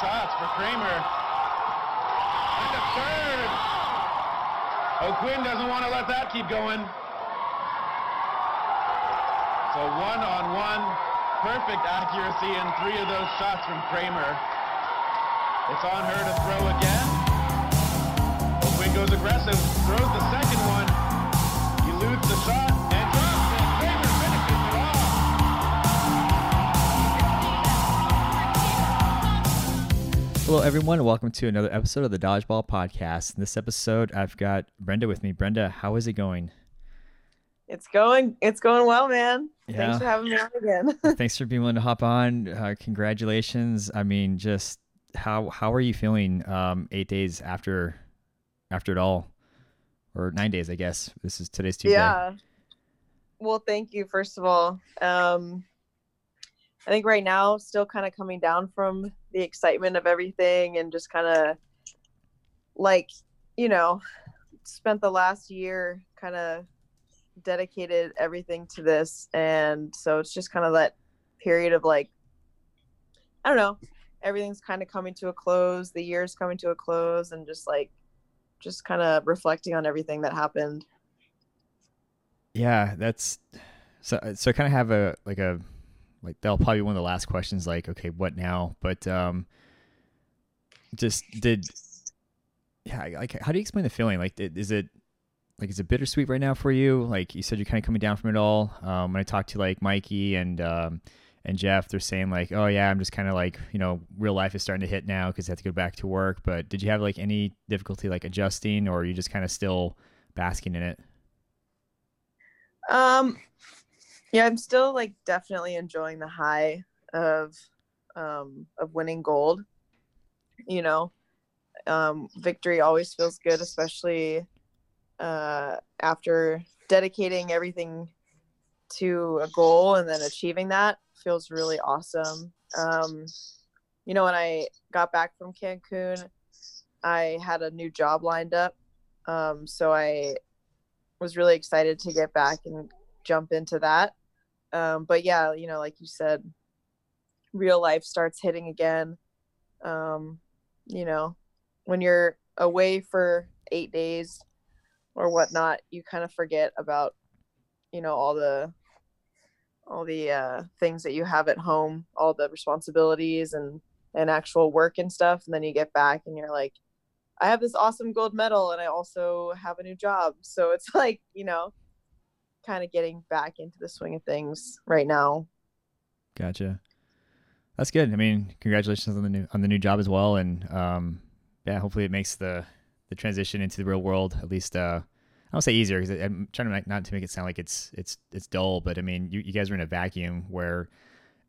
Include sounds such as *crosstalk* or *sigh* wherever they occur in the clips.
shots for Kramer. And a third. O'Quinn doesn't want to let that keep going. So one on one, perfect accuracy in three of those shots from Kramer. It's on her to throw again. O'Quinn goes aggressive, throws the second one. He eludes the shot Hello, everyone, welcome to another episode of the Dodgeball Podcast. In this episode, I've got Brenda with me. Brenda, how is it going? It's going it's going well, man. Yeah. Thanks for having me on again. *laughs* Thanks *laughs* for being willing to hop on. Uh, congratulations. I mean, just how how are you feeling um, eight days after after it all, or nine days, I guess. This is today's Tuesday. yeah. Well, thank you first of all. Um I think right now still kind of coming down from the excitement of everything and just kind of like, you know, spent the last year kind of dedicated everything to this and so it's just kind of that period of like I don't know, everything's kind of coming to a close, the year's coming to a close and just like just kind of reflecting on everything that happened. Yeah, that's so. So kind of have a like a like that'll probably be one of the last questions. Like, okay, what now? But um, just did yeah. Like, how do you explain the feeling? Like, is it like is it bittersweet right now for you? Like you said, you're kind of coming down from it all. Um, when I talked to like Mikey and um and Jeff, they're saying like, oh yeah, I'm just kind of like you know, real life is starting to hit now because I have to go back to work. But did you have like any difficulty like adjusting, or are you just kind of still basking in it? Um, yeah, I'm still like definitely enjoying the high of um of winning gold. You know, um, victory always feels good, especially uh after dedicating everything to a goal and then achieving that feels really awesome. Um, you know, when I got back from Cancun, I had a new job lined up. Um, so I was really excited to get back and jump into that. Um, but yeah, you know, like you said, real life starts hitting again. Um, you know, when you're away for eight days or whatnot, you kind of forget about, you know, all the all the uh, things that you have at home, all the responsibilities and and actual work and stuff, and then you get back and you're like, I have this awesome gold medal and I also have a new job. So it's *laughs* like, you know, kind of getting back into the swing of things right now. Gotcha. That's good. I mean, congratulations on the new on the new job as well, and um, yeah, hopefully it makes the the transition into the real world at least. Uh, I don't say easier because I'm trying to make, not to make it sound like it's it's it's dull, but I mean, you, you guys are in a vacuum where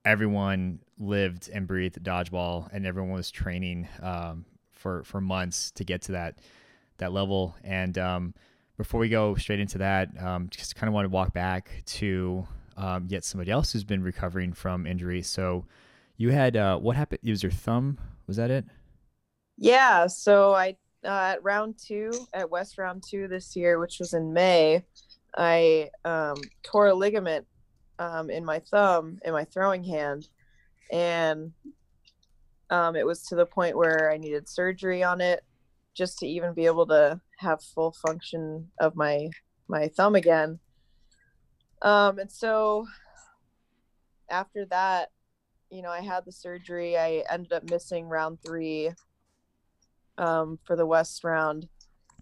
everyone lived and breathed dodgeball, and everyone was training um, for for months to get to that that level. And um, before we go straight into that, um, just kind of want to walk back to um, yet somebody else who's been recovering from injury. So you had uh, what happened? It was your thumb. Was that it? Yeah. So I, uh, at round two, at West round two this year, which was in May, I um, tore a ligament um, in my thumb, in my throwing hand. And um, it was to the point where I needed surgery on it just to even be able to have full function of my my thumb again. Um, and so after that, you know, I had the surgery. I ended up missing round three um, for the West round,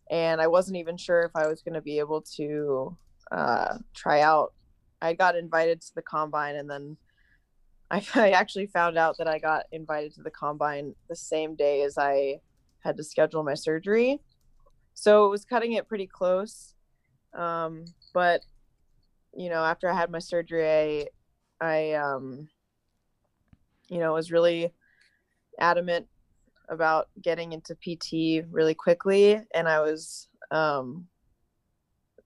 and I wasn't even sure if I was going to be able to uh, try out. I got invited to the combine, and then *laughs* I, I actually found out that I got invited to the combine the same day as I had to schedule my surgery. So it was cutting it pretty close. Um, but you know, after I had my surgery, I, I, um, you know, was really adamant about getting into PT really quickly. And I was, um,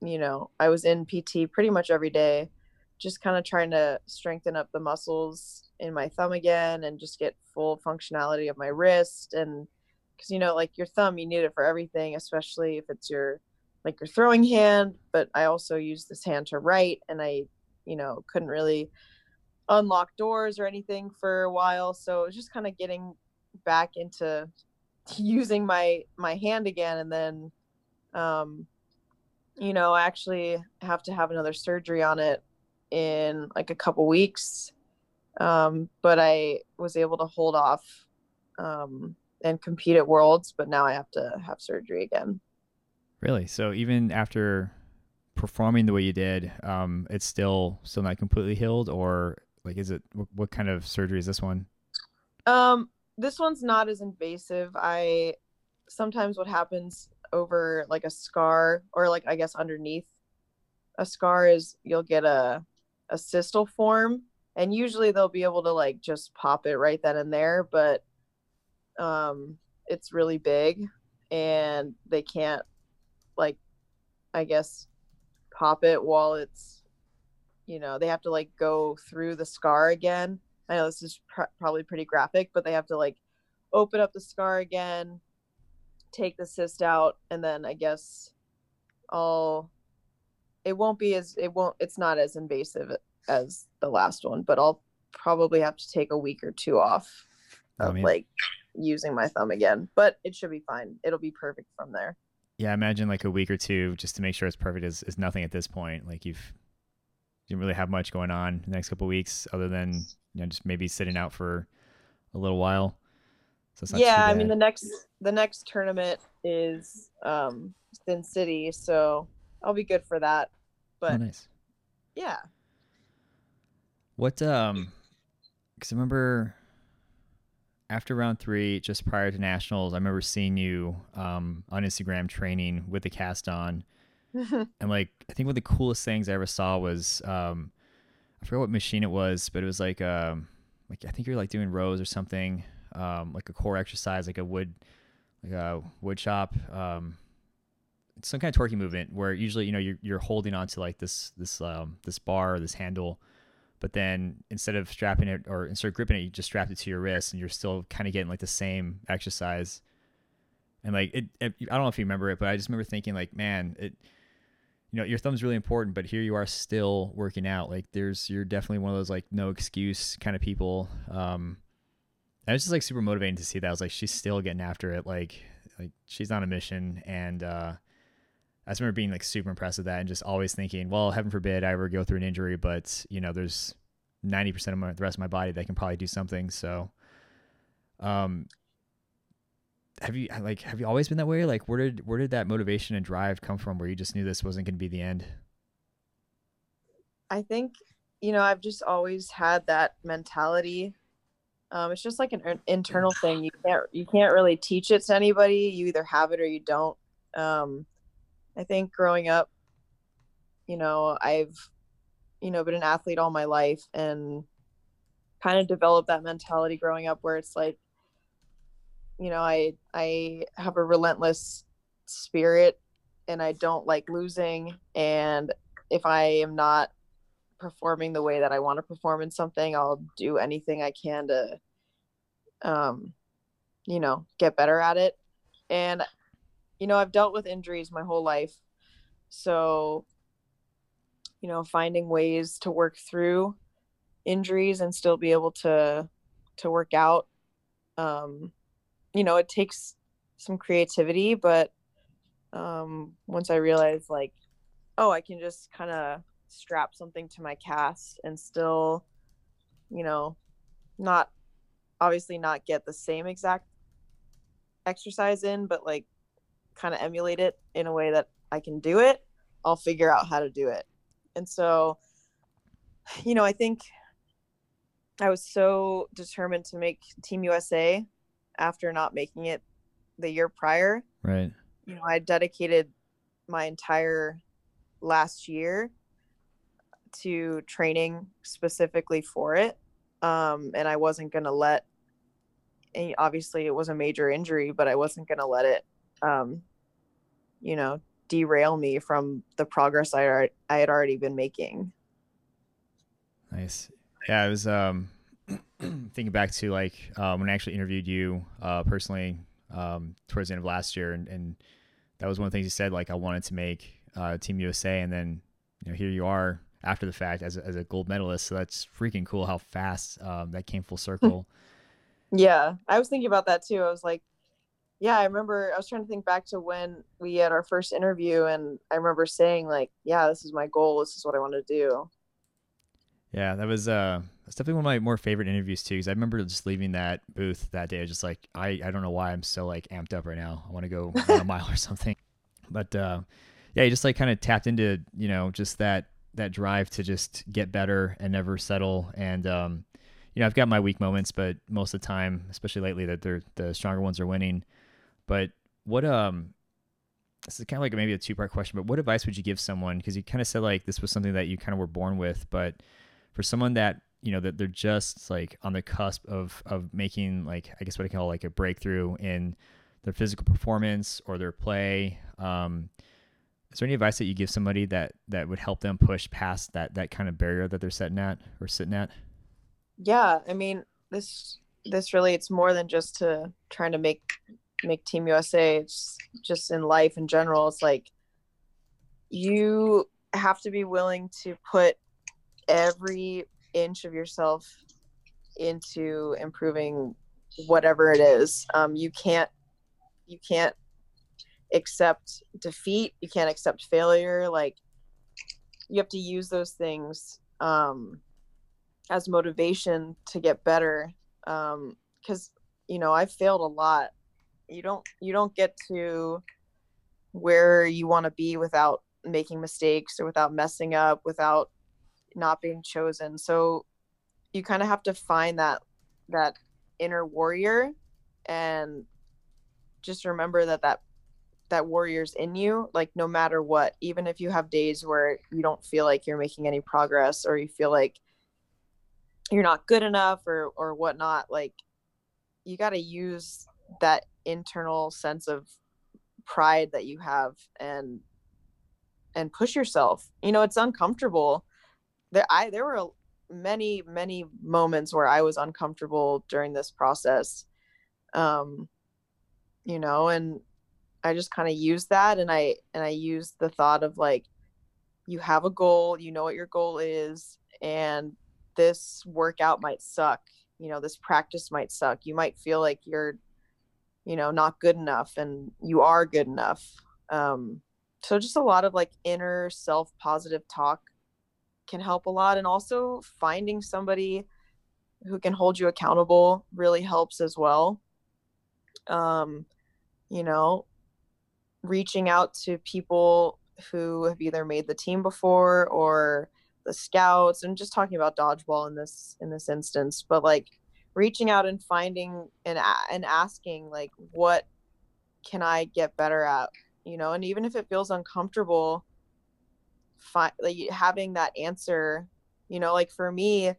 you know, I was in PT pretty much every day, just kind of trying to strengthen up the muscles in my thumb again and just get full functionality of my wrist. And because, you know, like your thumb, you need it for everything, especially if it's your, like your throwing hand. But I also use this hand to write and I, you know, couldn't really unlock doors or anything for a while. So it was just kind of getting back into *laughs* using my my hand again and then um you know i actually have to have another surgery on it in like a couple weeks um but i was able to hold off um and compete at worlds but now i have to have surgery again Really? So even after performing the way you did, um, it's still still not completely healed, or like, is it what, what kind of surgery is this one? Um, this one's not as invasive. I sometimes what happens over like a scar or like I guess underneath a scar is you'll get a a cystal form and usually they'll be able to like just pop it right then and there, but um it's really big and they can't like I guess pop it while it's you know, they have to like go through the scar again I know this is pr- probably pretty graphic, but they have to like open up the scar again, take the cyst out, and then I guess I'll. It won't be as it won't. It's not as invasive as the last one, but I'll probably have to take a week or two off I of mean- like using my thumb again. But it should be fine. It'll be perfect from there. Yeah, I imagine like a week or two just to make sure it's perfect is, is nothing at this point. Like you've you didn't really have much going on the next couple of weeks other than you know just maybe sitting out for a little while. So it's not yeah, I mean the next the next tournament is um Sin City, so I'll be good for that. But oh, nice. yeah. What um because I remember after round three, just prior to nationals, I remember seeing you um on Instagram training with the cast on. *laughs* And like I think one of the coolest things I ever saw was um I forget what machine it was, but it was like um like I think you're like doing rows or something, um like a core exercise, like a wood like a wood chop, um some kind of torquing movement where usually, you know, you're you're holding onto like this this um this bar or this handle, but then instead of strapping it or instead of gripping it, you just strapped it to your wrist and you're still kind of getting like the same exercise. And like it, it I don't know if you remember it, but I just remember thinking like, man, it you know your thumb's really important but here you are still working out like there's you're definitely one of those like no excuse kind of people um and it's just like super motivating to see that i was like she's still getting after it like like she's on a mission and uh i just remember being like super impressed with that and just always thinking well heaven forbid i ever go through an injury but you know there's 90% of my, the rest of my body that can probably do something so um have you like have you always been that way like where did where did that motivation and drive come from where you just knew this wasn't going to be the end I think, you know, I've just always had that mentality. Um, it's just like an internal thing. You can't you can't really teach it to anybody. You either have it or you don't. Um, I think growing up, you know, I've, you know, been an athlete all my life and kind of developed that mentality growing up where it's like, you know, I I have a relentless spirit and I don't like losing. And if I am not performing the way that I want to perform in something, I'll do anything I can to, um, you know, get better at it. And, you know, I've dealt with injuries my whole life. So, you know, finding ways to work through injuries and still be able to, to work out, um, you know, it takes some creativity, but, um, once I realized like, oh, I can just kind of strap something to my cast and still, you know, not obviously not get the same exact exercise in, but like kind of emulate it in a way that I can do it, I'll figure out how to do it. And so, you know, I think I was so determined to make Team USA after not making it the year prior right you know, I dedicated my entire last year to training specifically for it. Um, and I wasn't going to let, and obviously it was a major injury, but I wasn't going to let it, um, you know, derail me from the progress I, I had already been making. Nice. Yeah, I was um *clears throat* thinking back to like uh, when I actually interviewed you uh, personally um, towards the end of last year, and, and that was one of the things you said. Like I wanted to make uh, Team USA, and then you know here you are after the fact as a, as a gold medalist. So that's freaking cool how fast um, that came full *laughs* circle. Yeah, I was thinking about that too. I was like, yeah, I remember I was trying to think back to when we had our first interview and I remember saying like, yeah, this is my goal. This is what I want to do. Yeah, that was uh that's definitely one of my more favorite interviews too. Because I remember just leaving that booth that day. I was just like, I, I don't know why I'm so like amped up right now. I want to go *laughs* a mile or something. But uh, yeah, you just like kind of tapped into you know just that that drive to just get better and never settle. And um, you know, I've got my weak moments, but most of the time, especially lately, that they're the stronger ones are winning. But what um this is kind of like maybe a two part question, but what advice would you give someone? Because you kind of said like this was something that you kind of were born with, but for someone that you know that they're just like on the cusp of of making like I guess what I call like a breakthrough in their physical performance or their play. Um, is there any advice that you give somebody that that would help them push past that that kind of barrier that they're setting at or sitting at? Yeah, I mean this this really it's more than just to trying to make make Team USA. It's just in life in general. It's like you have to be willing to put every inch of yourself into improving whatever it is. Um, you can't you can't accept defeat. You can't accept failure. Like you have to use those things um, as motivation to get better. Because um, you know I've failed a lot. You don't you don't get to where you want to be without making mistakes or without messing up, without not being chosen. So you kind of have to find that that inner warrior and just remember that that that warrior's in you like no matter what even if you have days where you don't feel like you're making any progress or you feel like you're not good enough or or whatnot like you got to use that internal sense of pride that you have and and push yourself. You know it's uncomfortable. There i there were many many moments where i was uncomfortable during this process. Um you know and i just kind of used that and i and i used the thought of like you have a goal you know what your goal is and this workout might suck. You know this practice might suck. You might feel like you're you know not good enough and you are good enough. Um so just a lot of like inner self positive talk can help a lot. And also finding somebody who can hold you accountable really helps as well. Um you know reaching out to people who have either made the team before or the scouts and just talking about dodgeball in this in this instance. But like reaching out and finding and and asking like what can i get better at you know? And even if it feels uncomfortable fi- like having that answer you know? Like for me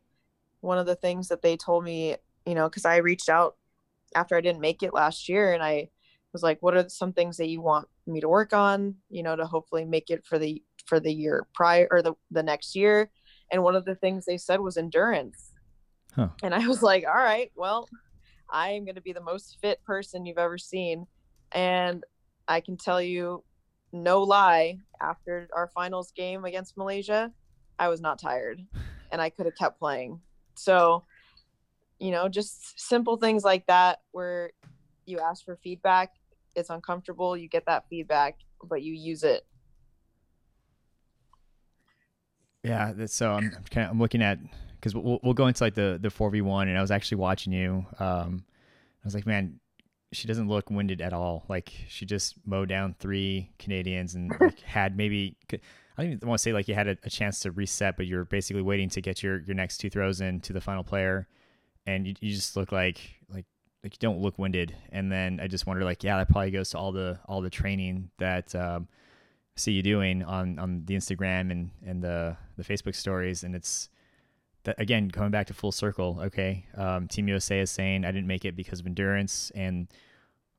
one of the things that they told me you know because i reached out after i didn't make it last year and i was like what are some things that you want me to work on you know to hopefully make it for the for the year prior or the the next year? And one of the things they said was endurance huh. and i was like all right well i am going to be the most fit person you've ever seen and i can tell you no lie, after our finals game against Malaysia, I was not tired *laughs* and I could have kept playing. So, you know, just simple things like that where you ask for feedback, it's uncomfortable, you get that feedback, but you use it. Yeah, that's so I'm kind of, I'm looking at because we'll, we'll go into like the the 4v1 and I was actually watching you um I was like, man, she doesn't look winded at all. Like she just mowed down three Canadians and *laughs* like had maybe I don't even want to say like you had a, a, chance to reset, but you're basically waiting to get your your next two throws in to the final player, and you, you just look like like like you don't look winded. And then I just wonder like yeah, that probably goes to all the all the training that um, see you doing on on the Instagram and and the the Facebook stories, and it's that again coming back to full circle okay um, team usa is saying i didn't make it because of endurance and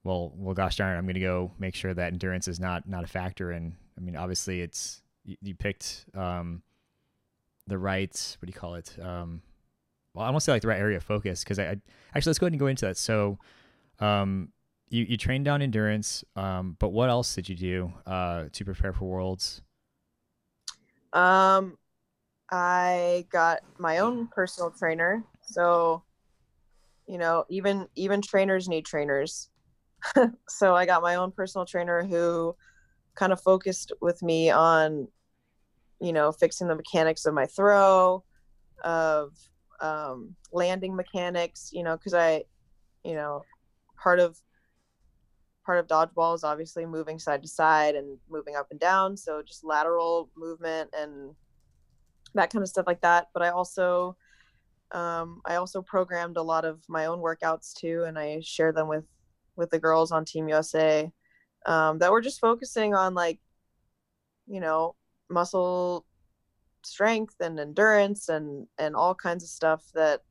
well well gosh darn it i'm going to go make sure that endurance is not not a factor and i mean obviously it's you, you picked um, the right what do you call it um, well i won't say like the right area of focus because I, I, actually let's go ahead and go into that. So um, you, you trained down endurance um, but what else did you do uh, to prepare for worlds? Um I got my own personal trainer. So you know, even even trainers need trainers. *laughs* so I got my own personal trainer who kind of focused with me on, you know, fixing the mechanics of my throw, of um, landing mechanics. You know, because I, you know, part of part of dodgeball is obviously moving side to side and moving up and down. So just lateral movement and that kind of stuff like that. But I also um, I also programmed a lot of my own workouts too, and I share them with with the girls on Team USA um, that were just focusing on like, you know, muscle strength and endurance and and all kinds of stuff that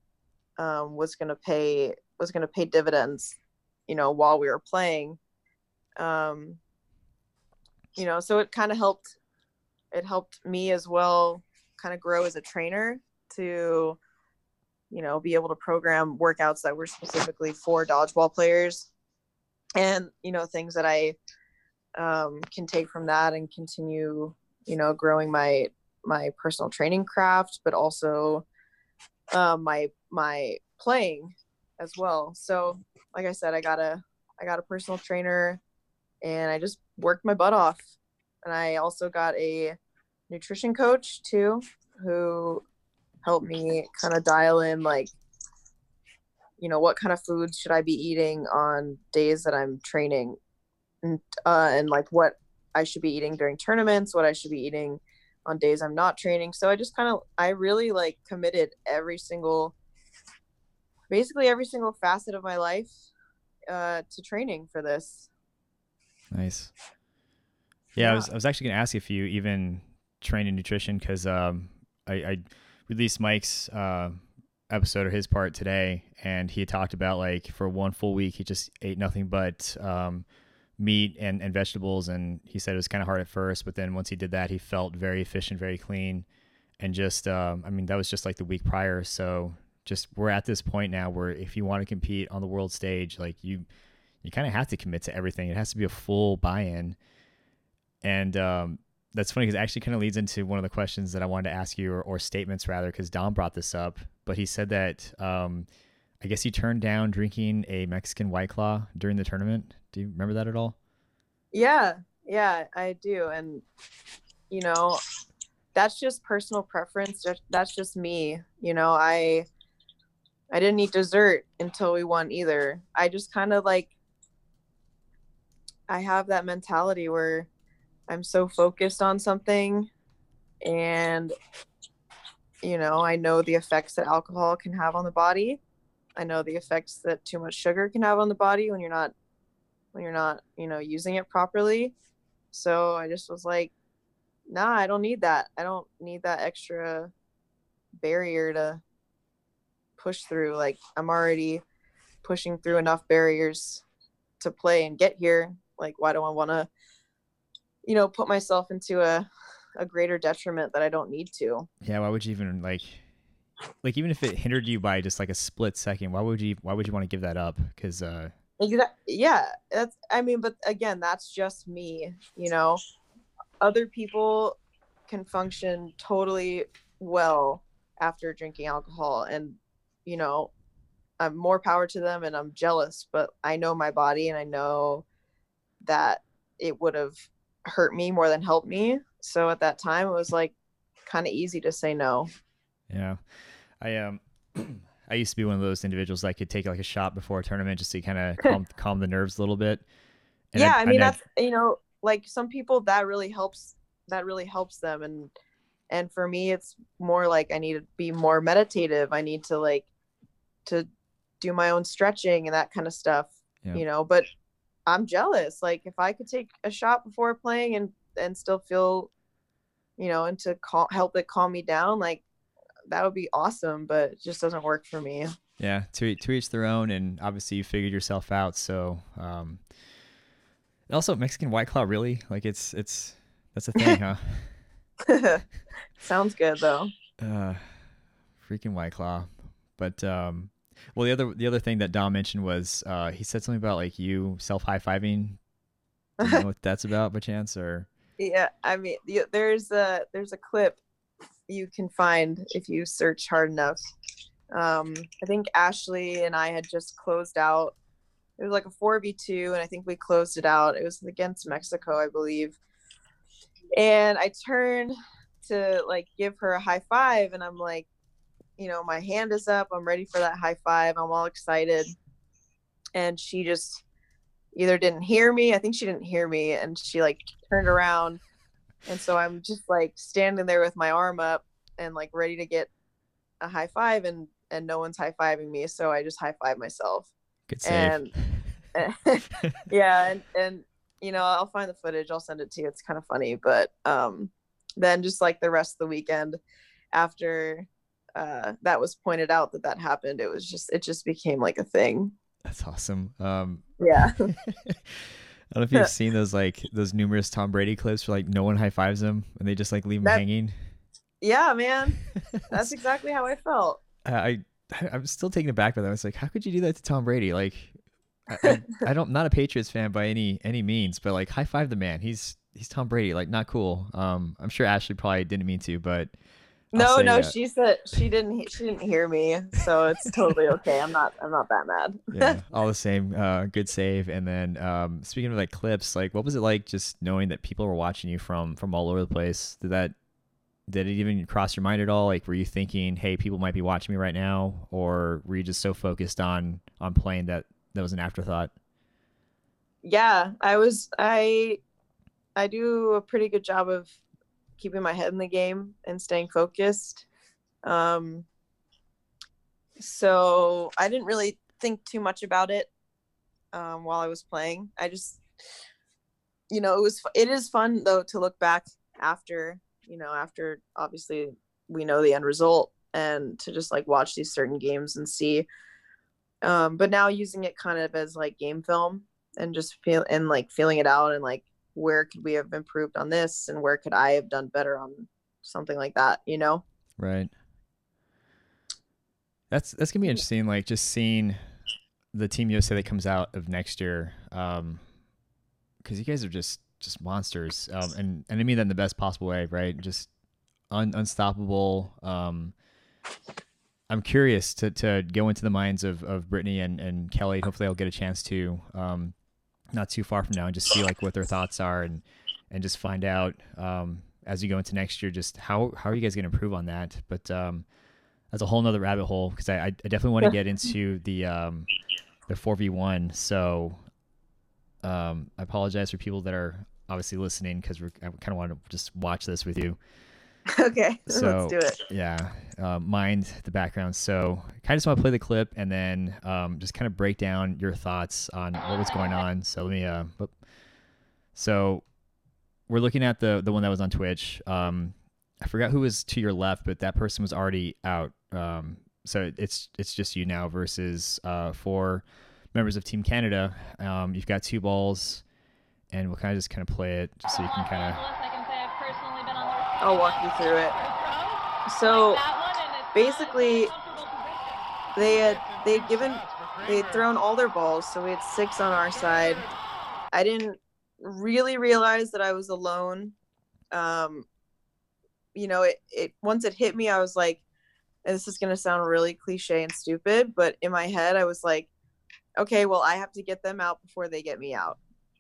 um, was going to pay was going to pay dividends, you know, while we were playing. Um, you know, so it kind of helped. It helped me as well, kind of grow as a trainer to you know, be able to program workouts that were specifically for dodgeball players and, you know, things that I um, can take from that and continue, you know, growing my, my personal training craft, but also um, my, my playing as well. So like I said, I got a, I got a personal trainer and I just worked my butt off. And I also got a nutrition coach too, who helped me kind of dial in like you know what kind of foods should i be eating on days that i'm training? And, uh, and like what i should be eating during tournaments what i should be eating on days i'm not training. So i just kind of i really like committed every single basically every single facet of my life uh, to training for this. Nice. Yeah, yeah, I was I was actually gonna ask you if you even train in nutrition because um, I, I released Mike's uh, episode or his part today, and he talked about like for one full week he just ate nothing but um, meat and, and vegetables, and he said it was kind of hard at first, but then once he did that, he felt very efficient, very clean, and just um, I mean that was just like the week prior, so just we're at this point now where if you want to compete on the world stage, like you you kind of have to commit to everything. It has to be a full buy-in, and um, that's funny because actually kind of leads into one of the questions that I wanted to ask you, or, or statements rather, because Dom brought this up. But he said that um, I guess he turned down drinking a Mexican White Claw during the tournament. Do you remember that at all? Yeah, yeah, I do. And, you know, that's just personal preference. That's just me. You know, I. I didn't eat dessert until we won either. I just kind of like I have that mentality where I'm so focused on something and you know, I know the effects that alcohol can have on the body. I know the effects that too much sugar can have on the body when you're not when you're not, you know, using it properly. So I just was like, nah, I don't need that. I don't need that extra barrier to push through. Like I'm already pushing through enough barriers to play and get here. Like why do I want to you know, put myself into a a greater detriment that I don't need to. Yeah, why would you even like like even if it hindered you by just like a split second, why would you why would you want to give that up? Cuz uh yeah, that's I mean, but again, that's just me, you know. Other people can function totally well after drinking alcohol and you know, I'm more power to them and I'm jealous, but I know my body and I know that it would have hurt me more than help me. So at that time, it was like kind of easy to say no. Yeah, I um, *clears throat* I used to be one of those individuals that could take like a shot before a tournament just to kind of *laughs* calm calm the nerves a little bit. And yeah, I, I mean I, that's you know like some people that really helps that really helps them and and for me it's more like I need to be more meditative. I need to like to do my own stretching and that kind of stuff. Yeah. You know, but I'm jealous. Like if I could take a shot before playing and and still feel, you know, and to help it calm me down, like that would be awesome. But it just doesn't work for me. Yeah, to to each their own, and obviously you figured yourself out. So, um, also Mexican White Claw, really? Like it's it's that's a thing, huh? *laughs* Sounds good though. Uh, freaking White Claw, but um, well, the other the other thing that Dom mentioned was uh, he said something about like you self high fiving. Do you know *laughs* what that's about, by chance, or? Yeah, I mean, there's a there's a clip you can find if you search hard enough. Um, I think Ashley and I had just closed out. It was like a four v two, and I think we closed it out. It was against Mexico, I believe. And I turned to like give her a high five, and I'm like, you know, my hand is up. I'm ready for that high five. I'm all excited. And she just either didn't hear me. I think she didn't hear me, and she like turned around, and so I'm just like standing there with my arm up and like ready to get a high five, and and no one's high fiving me, so I just high five myself. Good save. And *laughs* yeah, and and you know I'll find the footage. I'll send it to you. It's kind of funny, but um, then just like the rest of the weekend after uh, that was pointed out that that happened, it was just it just became like a thing. That's awesome. Um, Yeah. *laughs* I don't know if you've seen those like those numerous Tom Brady clips where like no one high fives him and they just like leave him That- hanging. yeah, *laughs* man. That's exactly how I felt. I, I I'm still taken aback by that. It's like, how could you do that to Tom Brady? Like, I, I, I don't not a Patriots fan by any any means, but like high five the man. He's he's Tom Brady. Like, not cool. Um, I'm sure Ashley probably didn't mean to, but no, no, that- she said she didn't she didn't hear me, so it's totally okay. I'm not I'm not that mad. *laughs* yeah, *laughs* all the same. Uh, good save. And then um, speaking of like clips, like what was it like just knowing that people were watching you from from all over the place? Did that did it even cross your mind at all? Like, were you thinking, hey, people might be watching me right now, or were you just so focused on on playing that that was an afterthought? yeah, I was I I do a pretty good job of keeping my head in the game and staying focused. Um so I didn't really think too much about it um while I was playing. I just you know, it was it is fun though to look back after, you know, after obviously we know the end result and to just like watch these certain games and see um but now using it kind of as like game film and just feel and like feeling it out and like where could we have improved on this and where could I have done better on something like that, you know? Right. That's that's gonna be interesting. Like just seeing the team USA that comes out of next year, um, because you guys are just just monsters, um, and and I mean that in the best possible way, right? Just un- unstoppable. Um, I'm curious to to go into the minds of of Brittany and and Kelly. Hopefully, I'll get a chance to, um, not too far from now, and just see like what their thoughts are and and just find out um, as you go into next year, just how how are you guys going to improve on that? But um, that's a whole nother rabbit hole because I, I definitely want to get into the um, the four v one. So um, I apologize for people that are obviously listening because I kind of want to just watch this with you. *laughs* okay, *laughs* So- let's do it. Yeah, uh, mind the background. So kind of just want to play the clip and then um, just kind of break down your thoughts on what was going on. So let me. Uh, so we're looking at the the one that was on Twitch. Um, I forgot who was to your left, but that person was already out. Um, so it's it's just you now versus uh, four members of Team Canada. Um, you've got two balls, and we'll kind of just kind of play it just so you can kind of. I'll walk you through it. So basically, they had they had given they had thrown all their balls, so we had six on our side. I didn't really realize that I was alone. Um, you know, it, it once it hit me, I was like, this is gonna sound really cliche and stupid, but in my head, I was like, okay, well, I have to get them out before they get me out.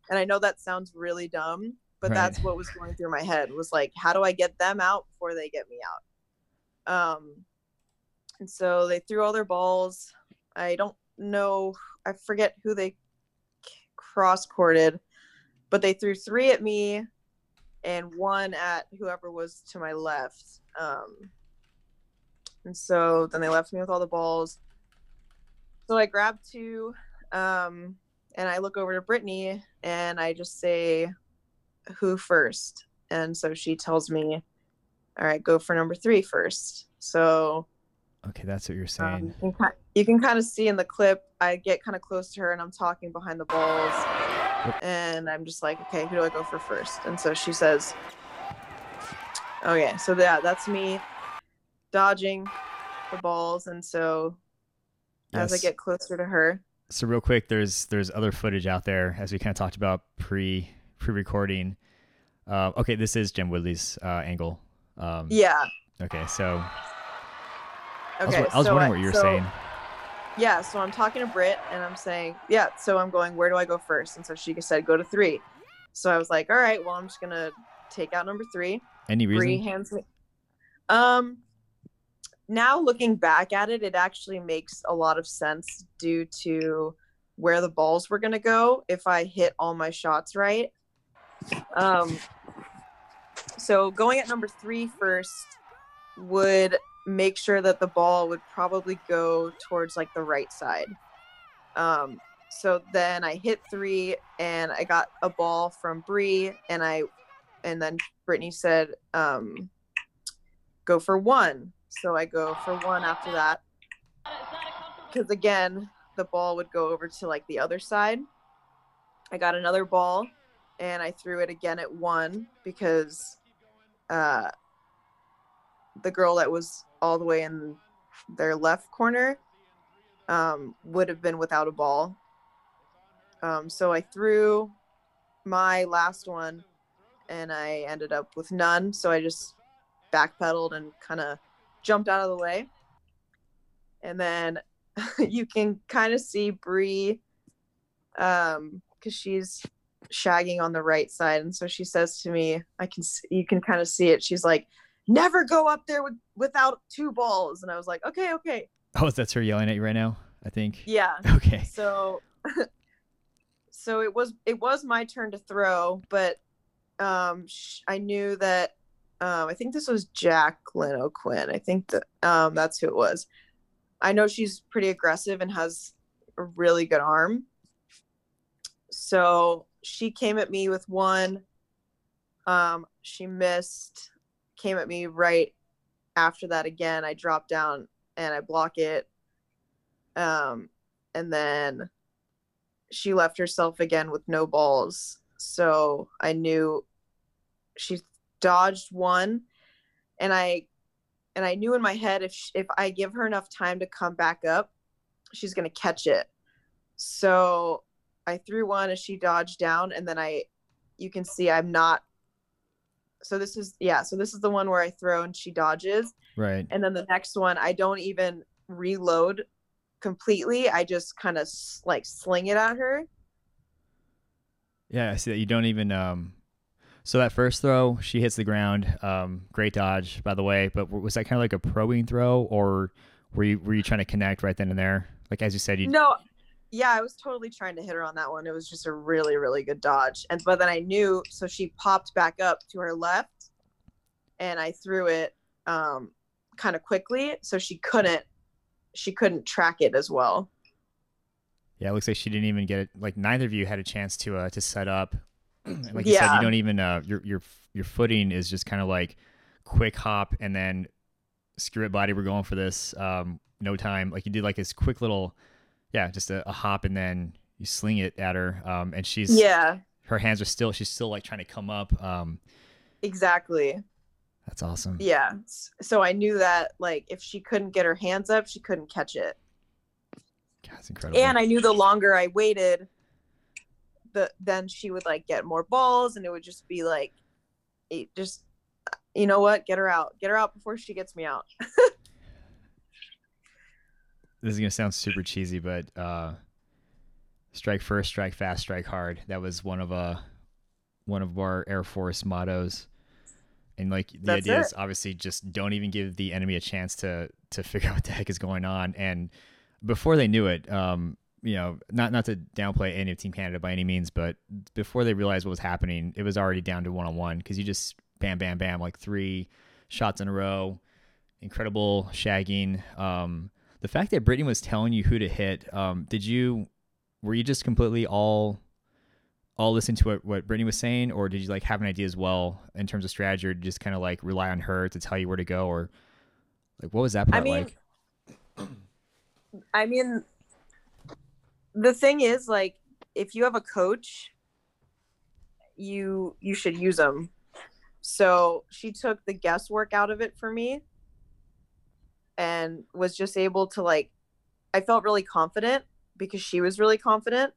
And I know that sounds really dumb, but Right. that's what was going through my head was like, how do I get them out before they get me out? Um, and so they threw all their balls. I don't know, I forget who they cross courted, but they threw three at me and one at whoever was to my left. Um, and so then they left me with all the balls. So I grabbed two, um, and I look over to Brittany and I just say, "Who first? And so she tells me, "All right, go for number three first. So Okay, that's what you're um, saying. you, can, you can kind of see in the clip, I get kind of close to her and I'm talking behind the balls. And I'm just like, okay, who do I go for first? And so she says, okay, so yeah, that's me dodging the balls. And so as I get closer to her, so real quick there's there's other footage out there as we kind of talked about pre pre-recording uh, okay this is Jim woodley's uh, angle um, yeah, okay so I was, Okay. I was so wondering what you were so- saying. Yeah, so I'm talking to Britt and I'm saying, yeah, so I'm going, where do I go first? And so she said, go to three. So I was like, all right, well, I'm just gonna take out number three. Any reason? Bree hands me. Um, now looking back at it, it actually makes a lot of sense due to where the balls were gonna go if I hit all my shots right. Um, so going at number three first would make sure that the ball would probably go towards like the right side. Um, so then I hit three and I got a ball from Bree and I and then Brittany said, um, go for one. So I go for one after that. Because again, the ball would go over to like the other side. I got another ball and I threw it again at one because uh, the girl that was all the way in their left corner um, would have been without a ball. Um, so I threw my last one and I ended up with none. So I just backpedaled and kind of jumped out of the way. And then *laughs* you can kind of see Bree um because she's shagging on the right side. And so she says to me i can you can kind of see it. She's like never go up there with without two balls. And i was like okay okay. Oh, that's her yelling at you right now. I think. yeah. *laughs* Okay. so *laughs* so it was it was my turn to throw but um sh- i knew that um i think this was jacqueline o'quinn. I think that um that's who it was. I know she's pretty aggressive and has a really good arm. So she came at me with one um she missed came at me right after that again i dropped down and i block it um and then she left herself again with no balls. So I knew she dodged one, and I and I knew in my head if sh if I give her enough time to come back up, she's gonna catch it. So I threw one as she dodged down, and then I, you can see I'm not. So this is yeah. So this is the one where I throw and she dodges, Right. and then the next one i don't even reload completely i just kind of like sling it at her Yeah, I see that you don't even um so that first throw, she hits the ground. Um great dodge by the way, but was that kind of like a probing throw or were you were you trying to connect right then and there? Like as you said you no yeah i was totally trying to hit her on that one it was just a really really good dodge and but then i knew so she popped back up to her left and i threw it um kind of quickly so she couldn't she couldn't track it as well Yeah, it looks like she didn't even get it like neither of you had a chance to uh to set up. And *clears throat* like you said, you don't even uh your your your footing is just kind of like quick hop and then screw it body, we're going for this. Um no time. Like you did like this quick little yeah, just a, a hop and then you sling it at her. Um and she's yeah her hands are still she's still like trying to come up. Um exactly that's awesome. yeah so i knew that like if she couldn't get her hands up she couldn't catch it God, that's incredible. and I knew the longer I waited, the then she would like get more balls, and it would just be like, it just, you know what, get her out, get her out before she gets me out. *laughs* this is gonna sound super cheesy, but uh, strike first, strike fast, strike hard. That was one of uh one of our Air Force mottos. And like the That's idea it. is obviously just don't even give the enemy a chance to to figure *laughs* out what the heck is going on. And before they knew it, um, you know, not not to downplay any of Team Canada by any means, but before they realized what was happening, it was already down to one on one because you just bam, bam, bam, like three shots in a row, incredible shagging. Um, the fact that Brittany was telling you who to hit, um, did you were you just completely all all listen to what, what Brittany was saying, or did you like have an idea as well in terms of strategy, or just kind of like rely on her to tell you where to go, or like what was that part I mean, like? I mean, the thing is, like, if you have a coach, you you should use them. So she took the guesswork out of it for me, and was just able to like. I felt really confident because she was really confident.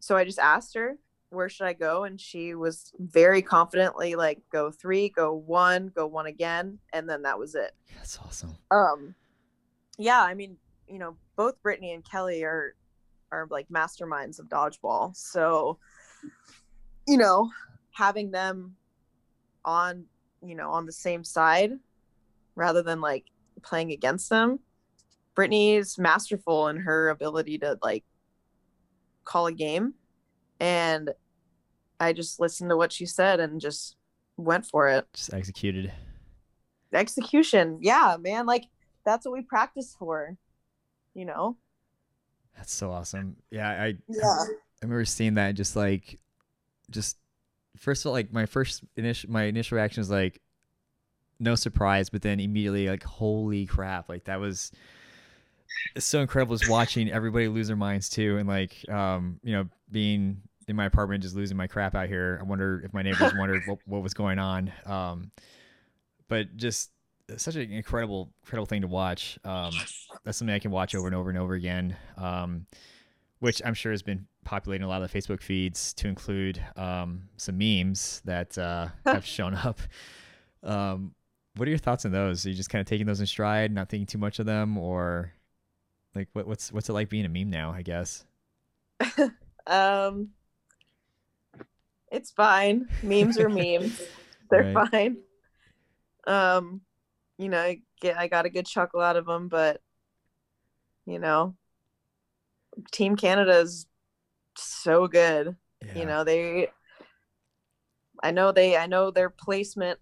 So I just asked her, "Where should I go?" And she was very confidently like, "Go three, go one, go one again," and then that was it. That's awesome. Um, yeah, I mean, you know, both Brittany and Kelly are are like masterminds of dodgeball. So, you know, having them on, you know, on the same side rather than like playing against them. Brittany's masterful in her ability to like call a game and I just listened to what she said and just went for it. Just executed. Execution. Yeah, man, like that's what we practice for. You know? That's so awesome. Yeah, I Yeah. I remember seeing that and just like just first of all like my first initial my initial reaction was like no surprise, but then immediately like holy crap, like that was it's so incredible just watching everybody lose their minds too and like um you know being in my apartment just losing my crap out here. I wonder if my neighbors *laughs* wondered what, what was going on. Um but just such an incredible incredible thing to watch. Um that's something I can watch over and over and over again. Um which I'm sure has been populating a lot of the Facebook feeds to include um, some memes that uh, have *laughs* shown up. Um, what are your thoughts on those? Are you just kind of taking those in stride, not thinking too much of them, or like what, what's what's it like being a meme now? I guess. *laughs* Um it's fine. Memes are memes. *laughs* They're Right. fine. Um you know, I get I got a good chuckle out of them, but you know, Team Canada is so good. Yeah. You know, they I know they I know their placement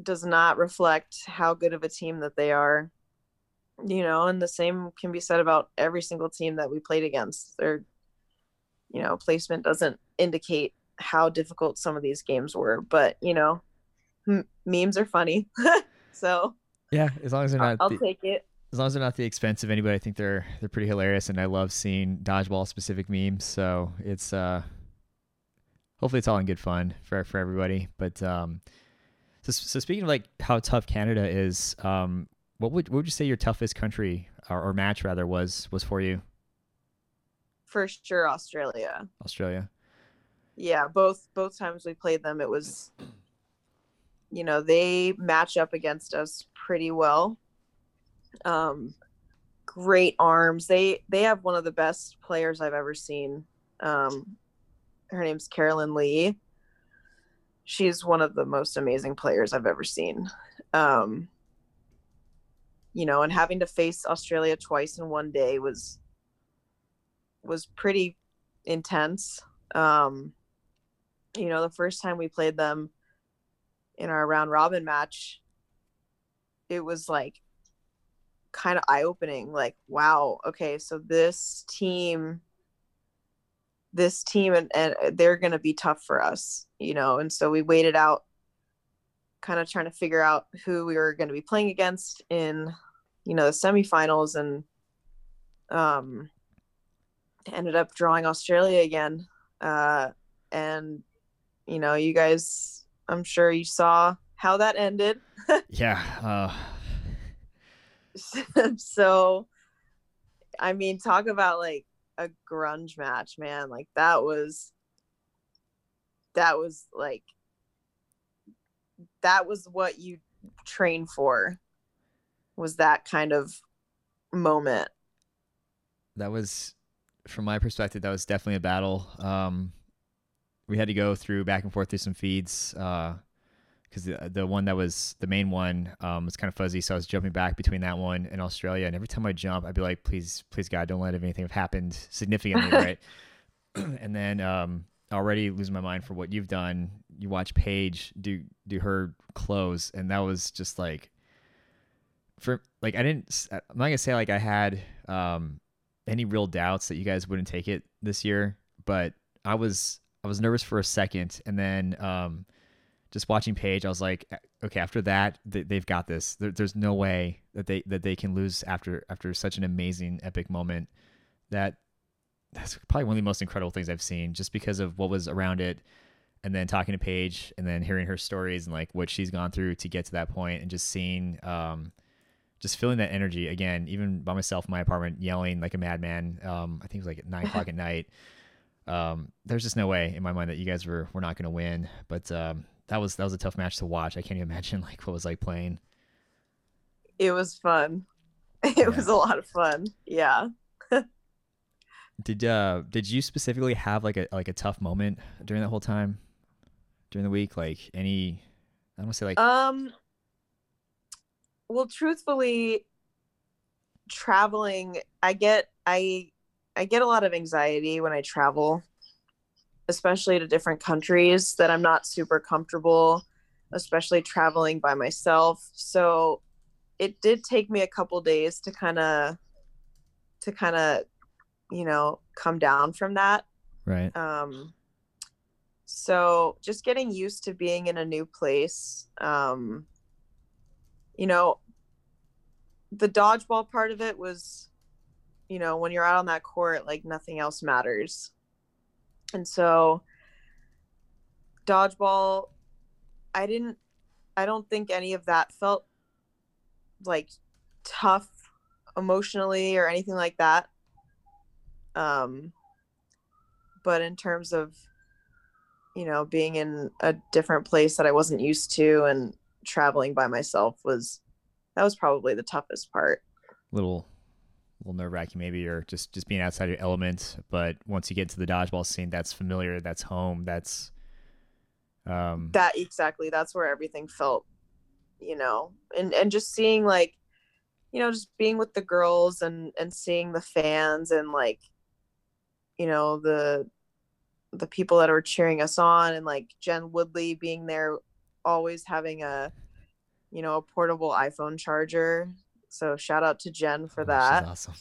does not reflect how good of a team that they are. You know, and the same can be said about every single team that we played against. Their you know, placement doesn't indicate how difficult some of these games were, but you know, m- memes are funny. *laughs* so, Yeah, as long as they're not I'll the, take it. as long as they're not the expense of anybody, I think they're they're pretty hilarious, and I love seeing dodgeball specific memes. So it's uh, hopefully it's all in good fun for for everybody. But um, so so speaking of like how tough Canada is, um, what would what would you say your toughest country or, or match rather was was for you? For sure Australia. Australia. yeah both both times we played them it was you know they match up against us pretty well um great arms they they have one of the best players i've ever seen um her name's carolyn lee she's one of the most amazing players i've ever seen um you know and having to face australia twice in one day was was pretty intense um you know, the first time we played them in our round robin match, it was like kind of eye opening. Like, wow, okay, so this team, this team, and, and they're going to be tough for us, you know. And so we waited out, kind of trying to figure out who we were going to be playing against in, you know, the semifinals, and um, ended up drawing Australia again. Uh, and you know, you guys, I'm sure you saw how that ended. *laughs* Yeah. Uh, *laughs* so, I mean, talk about like a grunge match, man. Like that was, that was like, that was what you train for, was that kind of moment. that was from my perspective that was definitely a battle um we had to go through back and forth through some feeds uh because the, the one that was the main one um, was kind of fuzzy so i was jumping back between that one and australia and every time i jump i'd be like please please god don't let anything have happened significantly *laughs* right? *clears throat* And then um already losing my mind for what you've done. You watch paige do do her close and that was just like for like i didn't I'm not gonna say like i had um any real doubts that you guys wouldn't take it this year, but I was I was nervous for a second, and then um, just watching Paige, I was like, okay, after that, they, they've got this. There, there's no way that they that they can lose after after such an amazing epic moment. That that's probably one of the most incredible things I've seen, just because of what was around it, and then talking to Paige, and then hearing her stories and like what she's gone through to get to that point, and just seeing. Um, just feeling that energy again, even by myself in my apartment, yelling like a madman. Um, I think it was like at nine o'clock *laughs* at night. Um, there's just no way in my mind that you guys were were not going to win. But um, that was that was a tough match to watch. I can't even *laughs* imagine like what was like playing. It was fun. *laughs* it Yeah. was a lot of fun. Yeah. Did uh did you specifically have like a like a tough moment during that whole time during the week? Like any I don't want to say like Um well truthfully traveling I get I I get a lot of anxiety when I travel especially to different countries that I'm not super comfortable especially traveling by myself. So it did take me a couple days to kind of to kind of you know come down from that right. um so just getting used to being in a new place um you know the dodgeball part of it was you know when you're out on that court like nothing else matters and so dodgeball i didn't i don't think any of that felt like tough emotionally or anything like that. Um but in terms of you know being in a different place that i wasn't used to and traveling by myself was that was probably the toughest part. Little little nerve wracking maybe or just just being outside your element. But once you get to the dodgeball scene, that's familiar, that's home, that's um that exactly that's where everything felt you know and and just seeing like you know just being with the girls and and seeing the fans and like you know the the people that were cheering us on and like Jen Woodley being there always having a you know a portable iPhone charger so shout out to Jen for oh, she's that awesome.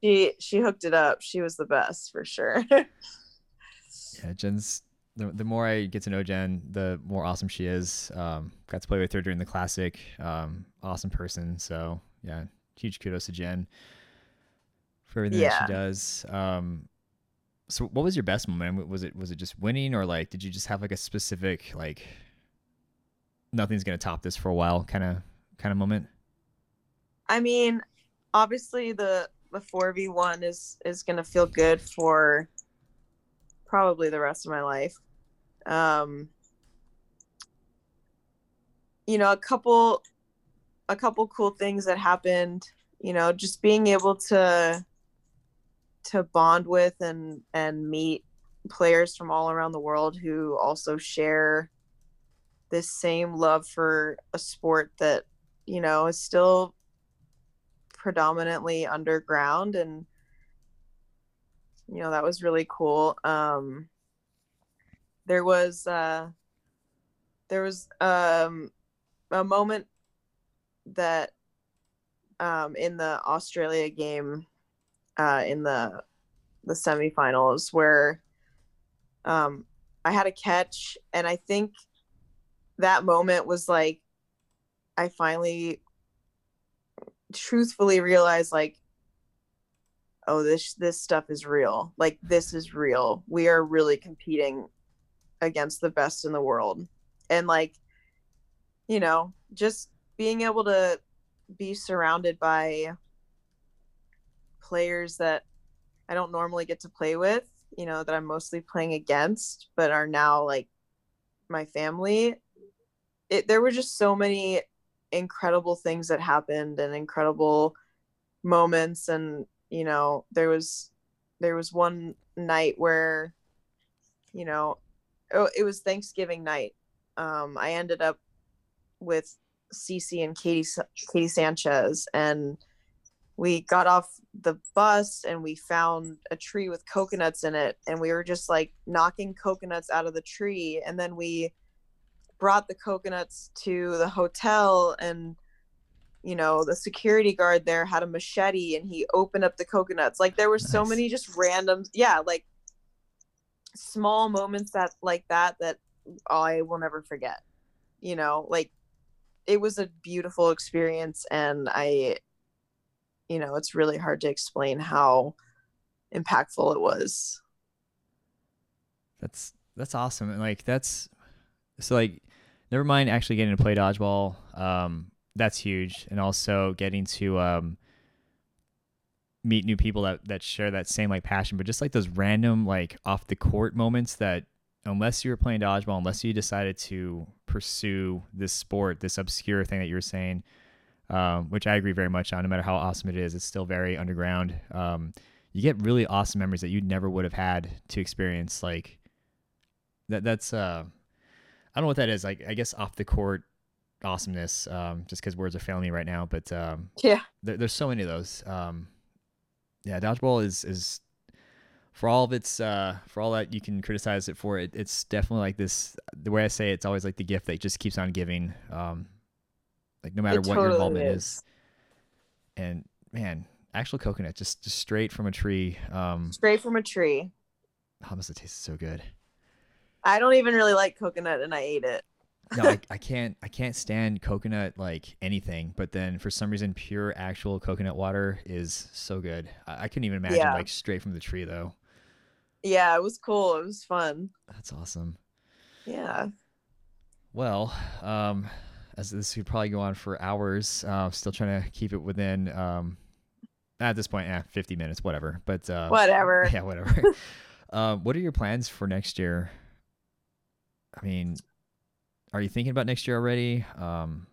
she she hooked it up she was the best for sure *laughs* Yeah, Jen's the the more I get to know Jen, the more awesome she is. Um, got to play with her during the classic. Um, awesome person. So yeah, huge kudos to Jen for everything that she does. Um, so what was your best moment? Was it was it just winning, or like did you just have like a specific like nothing's gonna top this for a while kind of kind of moment? I mean, obviously the the four v one is is gonna feel good for probably the rest of my life. Um, you know, a couple a couple cool things that happened. You know, just being able to to bond with and and meet players from all around the world who also share this same love for a sport that you know is still predominantly underground and you know that was really cool. Um there was uh there was um a moment that um in the australia game uh in the the semifinals where um i had a catch and i think that moment was like i finally truthfully realize like oh this this stuff is real. Like this is real. We are really competing against the best in the world. And like you know just being able to be surrounded by players that i don't normally get to play with you know that i'm mostly playing against but are now like my family. It there were just so many incredible things that happened and incredible moments. And you know there was there was one night where you know oh, it was thanksgiving night. Um i ended up with Cece and katie katie sanchez and we got off the bus and we found a tree with coconuts in it. And we were just like knocking coconuts out of the tree. And then we brought the coconuts to the hotel and you know the security guard there had a machete and he opened up the coconuts. Like there were so many just random yeah like small moments that like that that i will never forget you know? Like it was a beautiful experience and i you know it's really hard to explain how impactful it was. That's that's awesome. And like that's so like never mind actually getting to play dodgeball. Um that's huge. And also getting to um meet new people that that share that same like passion, but just like those random like off the court moments that unless you were playing dodgeball, unless you decided to pursue this sport, this obscure thing that you were saying, um, which I agree very much on. No matter how awesome it is, it's still very underground. Um, you get really awesome memories that you never would have had to experience. Like that. That's uh, I don't know what that is. Like I guess off the court awesomeness. Um, just because words are failing me right now, but um, Yeah. there, there's so many of those. Um, yeah, dodgeball is is for all of its uh, for all that you can criticize it for it. It's definitely like this. The way I say it, it's always like the gift that just keeps on giving. Um, like no matter It what your totally involvement is. is. and man, actual coconut just just straight from a tree. Um, Straight from a tree. how must it taste so good? I don't even really like coconut and I ate it. no, I, I can't I can't stand coconut like anything, but then for some reason pure actual coconut water is so good. I, I couldn't even imagine Yeah. like straight from the tree though. Yeah, it was cool. It was fun. That's awesome. Yeah. Well, um, as this could probably go on for hours. Uh, still trying to keep it within um, at this point, yeah, fifty minutes, whatever. But uh, Whatever. *laughs* yeah, whatever. *laughs* um, what are your plans for next year? I mean, are you thinking about next year already? Um,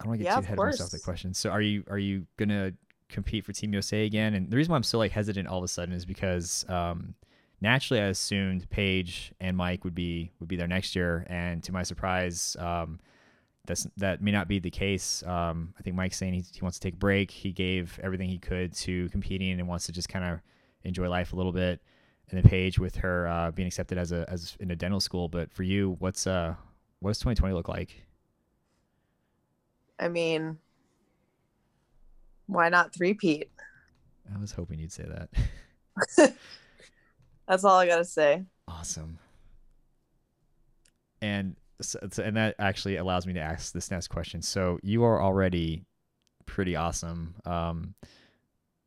I don't want to get Yeah, too ahead of myself. The course. question. So, are you are you gonna compete for Team USA again? And the reason why I'm so like hesitant all of a sudden is because um, naturally I assumed Paige and Mike would be would be there next year, and to my surprise, um, that's that may not be the case. Um, I think Mike's saying he, he wants to take a break. He gave everything he could to competing and wants to just kind of enjoy life a little bit. And then Paige with her uh, being accepted as a as in a dental school. But for you, what's uh what does 2020 look like? I mean, why not three-peat? I was hoping you'd say that. *laughs* That's all I gotta say. Awesome. And so, and that actually allows me to ask this next question. So you are already pretty awesome. Um,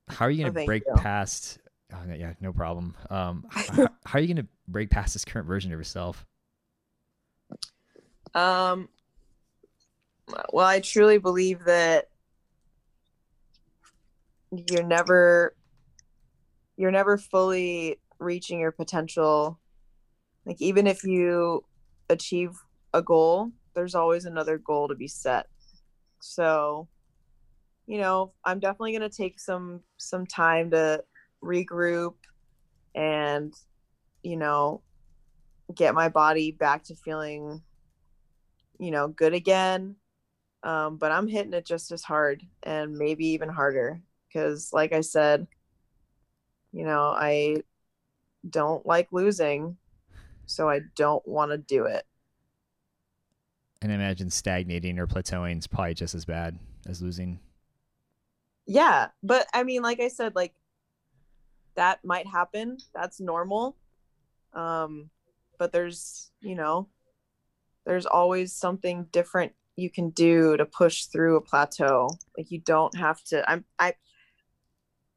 how are you Oh, going to thank break you. past? Oh, yeah, no problem. Um, h- *laughs* h- how are you going to break past this current version of yourself? Um, well, I truly believe that you're never you're never fully reaching your potential. Like even if you achieve a goal, there's always another goal to be set. So, you know, I'm definitely going to take some some time to regroup and you know, get my body back to feeling you know, good again. Um, but I'm hitting it just as hard and maybe even harder because, like I said, you know, I don't like losing, so I don't want to do it. And I imagine stagnating or plateauing is probably just as bad as losing. Yeah, but I mean, like I said, like that might happen. That's normal. Um, but there's, you know, there's always something different you can do to push through a plateau. Like you don't have to. I'm. I.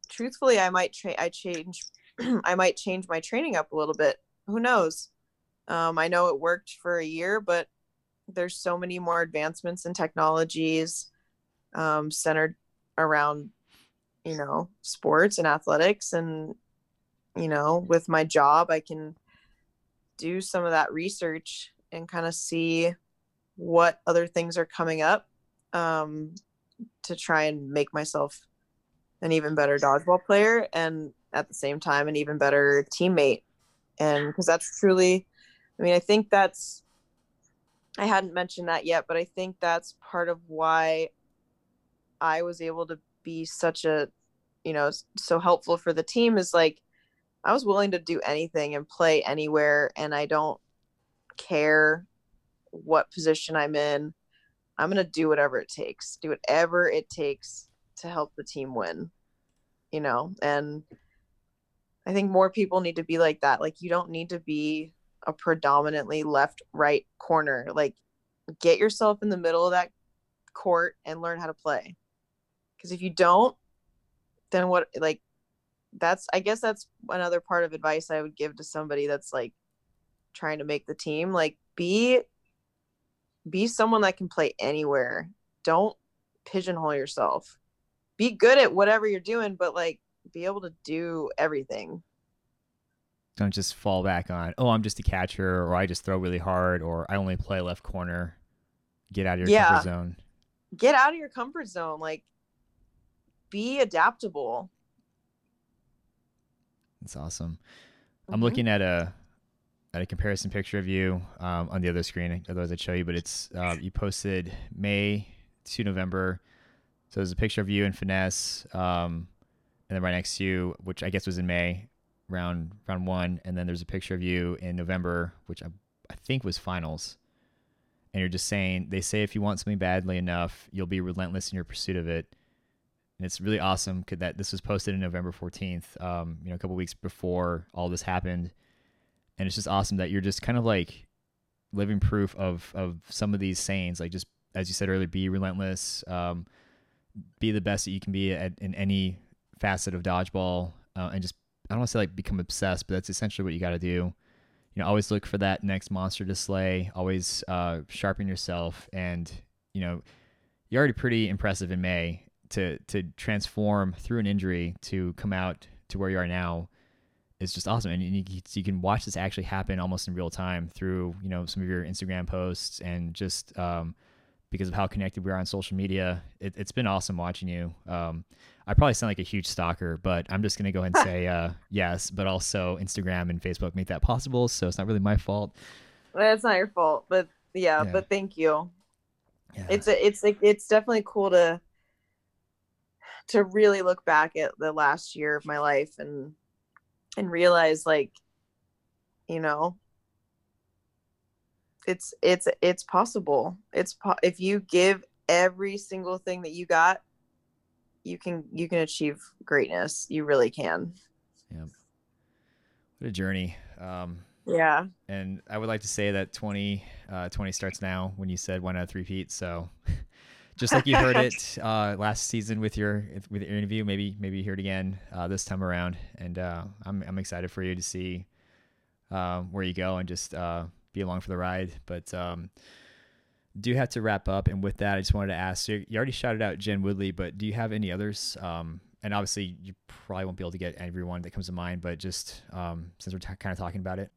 Truthfully, I might tra- I change. *clears throat* I might change my training up a little bit. Who knows? Um, I know it worked for a year, but there's so many more advancements in technologies um, centered around you know sports and athletics and you know with my job i can do some of that research and kind of see what other things are coming up um, to try and make myself an even better dodgeball player and at the same time an even better teammate. And because that's truly i mean i think that's i hadn't mentioned that yet but i think that's part of why I was able to be such a, you know, so helpful for the team is like I was willing to do anything and play anywhere and I don't care what position I'm in. I'm going to do whatever it takes. Do whatever it takes to help the team win. You know, and I think more people need to be like that. Like you don't need to be a predominantly left right corner. Like get yourself in the middle of that court and learn how to play because if you don't then what like that's i guess that's another part of advice i would give to somebody that's like trying to make the team like be be someone that can play anywhere don't pigeonhole yourself be good at whatever you're doing but like be able to do everything Don't just fall back on, oh, I'm just a catcher, or I just throw really hard, or I only play left corner. Get out of your Yeah. comfort zone. get out of your comfort zone. Like, be adaptable. That's awesome. I'm Mhm. looking at a at a comparison picture of you um, on the other screen. Otherwise, I'd show you. But it's uh, you posted May to November. So there's a picture of you and finesse, um, and then right next to you, which I guess was in May, round round one, and then there's a picture of you in November, which I I think was finals. And you're just saying they say if you want something badly enough, you'll be relentless in your pursuit of it. And it's really awesome that this was posted in November 14th, um, you know, a couple weeks before all this happened. And it's just awesome that you're just kind of like living proof of of some of these sayings, like just as you said earlier, be relentless, um, be the best that you can be at in any facet of dodgeball, uh, and just I don't want to say like become obsessed, but that's essentially what you got to do. You know, always look for that next monster to slay. Always uh, sharpen yourself, and you know, you're already pretty impressive in May to to transform through an injury to come out to where you are now is just awesome and you, you can watch this actually happen almost in real time through you know some of your instagram posts and just um, because of how connected we are on social media it, has been awesome watching you um, i probably sound like a huge stalker but i'm just going to go ahead and *laughs* say uh, yes but also instagram and facebook make that possible so it's not really my fault That's not your fault, but yeah, Yeah. but thank you. yeah. It's a, it's like it's definitely cool to to really look back at the last year of my life and and realize like you know it's it's it's possible it's po- if you give every single thing that you got you can you can achieve greatness you really can yeah. what a journey um, yeah and I would like to say that 20, uh, 20 starts now when you said one out of three feet. So *laughs* just like you heard *laughs* it uh, last season with your with your interview, maybe maybe you hear it again uh, this time around. And uh, I'm I'm excited for you to see um, where you go and just uh, be along for the ride. But um, do have to wrap up. And with that, I just wanted to ask you. You already shouted out Jen Woodley, but do you have any others? Um, and obviously, you probably won't be able to get everyone that comes to mind, but just um, since we're t- kind of talking about it.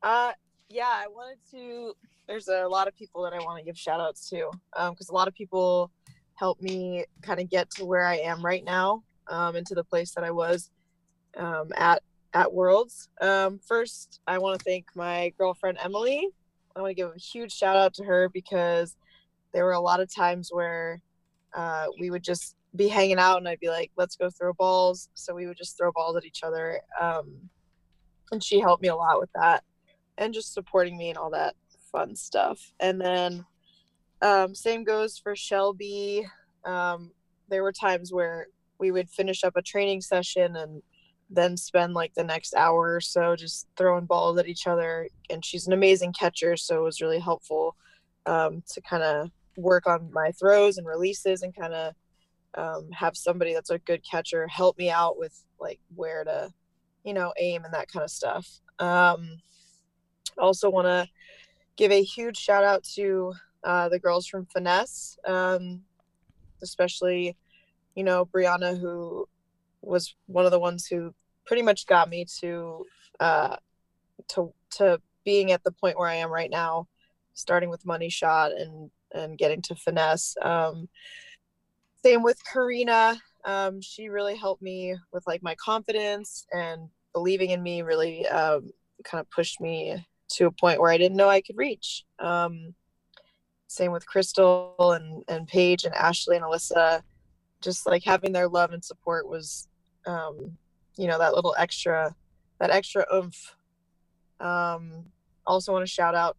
Uh, yeah, I wanted to. There's a lot of people that I want to give shout outs to because a lot of people helped me kind of get to where I am right now um, and to the place that I was um, at at Worlds. Um, first, I want to thank my girlfriend Emily. I want to give a huge shout out to her because there were a lot of times where uh, we would just be hanging out and I'd be like, let's go throw balls. So we would just throw balls at each other. Um, and she helped me a lot with that and just supporting me and all that fun stuff. And then um, same goes for Shelby. Um, there were times where we would finish up a training session and then spend like the next hour or so just throwing balls at each other. And she's an amazing catcher, so it was really helpful um, to kind of work on my throws and releases and kind of um, have somebody that's a good catcher help me out with like where to, you know, aim and that kind of stuff. Also want to give a huge shout out to uh, the girls from Finesse, um, especially, you know, Brianna, who was one of the ones who pretty much got me to uh, to to being at the point where I am right now, starting with Money Shot and and getting to Finesse. Um, same with Karina. Um, she really helped me with like my confidence and believing in me. Really um, kind of pushed me to a point where I didn't know I could reach. Um, same with Crystal and and Paige and Ashley and Alyssa. Just like having their love and support was, um, you know, that little extra, that extra oomph. Um, also want to shout out.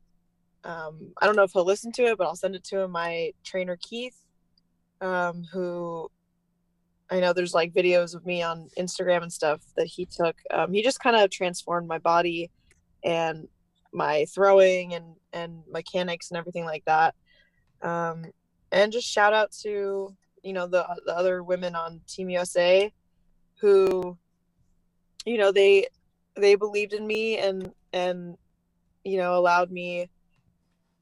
Um, I don't know if he'll listen to it, but I'll send it to him. My trainer Keith, um, who I know there's like videos of me on Instagram and stuff that he took. Um, he just kind of transformed my body and my throwing and and mechanics and everything like that. Um, and just shout out to you know the the other women on Team USA who you know they they believed in me and and you know allowed me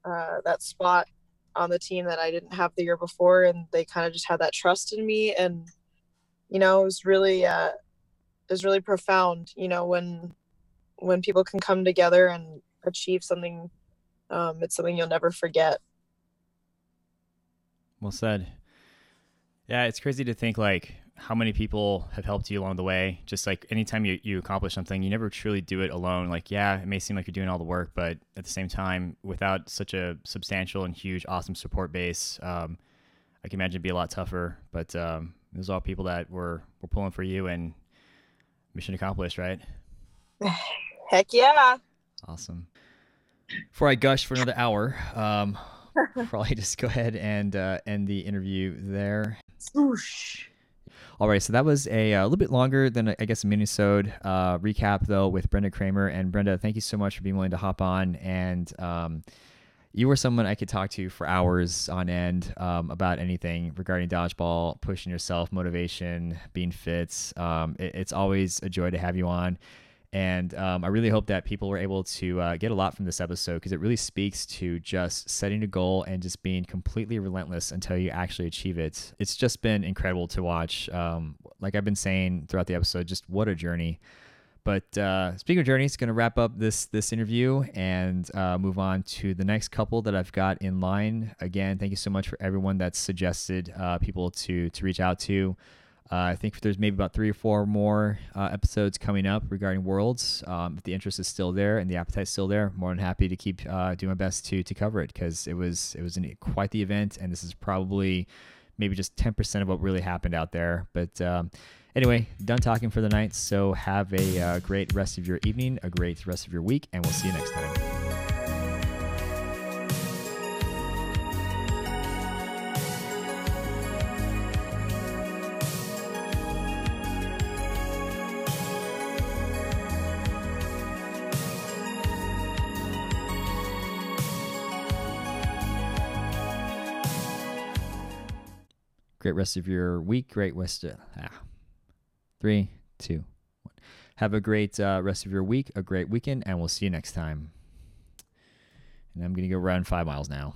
uh, that spot on the team that I didn't have the year before, and they kind of just had that trust in me, and you know it was really uh, it was really profound. You know when when people can come together and achieve something, um, it's something you'll never forget. Well said. Yeah, it's crazy to think like how many people have helped you along the way. Just like anytime you, you accomplish something, you never truly do it alone. Like, yeah, it may seem like you're doing all the work, but at the same time, without such a substantial and huge, awesome support base, um, I can imagine it'd be a lot tougher. But um, there's all people that were, were pulling for you and mission accomplished, right? *sighs* Heck yeah. Awesome. Before I gush for another hour, um, probably *laughs* just go ahead and uh, end the interview there. Swoosh. All right, so that was a, a little bit longer than I guess a minisode uh, recap though with Brenda Kramer and Brenda. Thank you so much for being willing to hop on and. Um, you were someone I could talk to for hours on end um, about anything regarding dodgeball, pushing yourself, motivation, being fit. Um, it, it's always a joy to have you on. And um, I really hope that people were able to uh, get a lot from this episode because it really speaks to just setting a goal and just being completely relentless until you actually achieve it. It's just been incredible to watch. Um, like I've been saying throughout the episode, just what a journey. But uh, speaking of journeys, going to wrap up this this interview and uh, move on to the next couple that I've got in line. Again, thank you so much for everyone that's suggested uh, people to to reach out to. Uh, I think there's maybe about three or four more uh, episodes coming up regarding worlds. Um, if the interest is still there and the appetite is still there, more than happy to keep uh, doing my best to to cover it because it was it was an, quite the event, and this is probably maybe just 10% of what really happened out there. But um, Anyway, done talking for the night. So have a uh, great rest of your evening, a great rest of your week, and we'll see you next time. Great rest of your week. Great rest. Of, ah. Three, two, one. Have a great uh, rest of your week, a great weekend, and we'll see you next time. And I'm going to go run five miles now.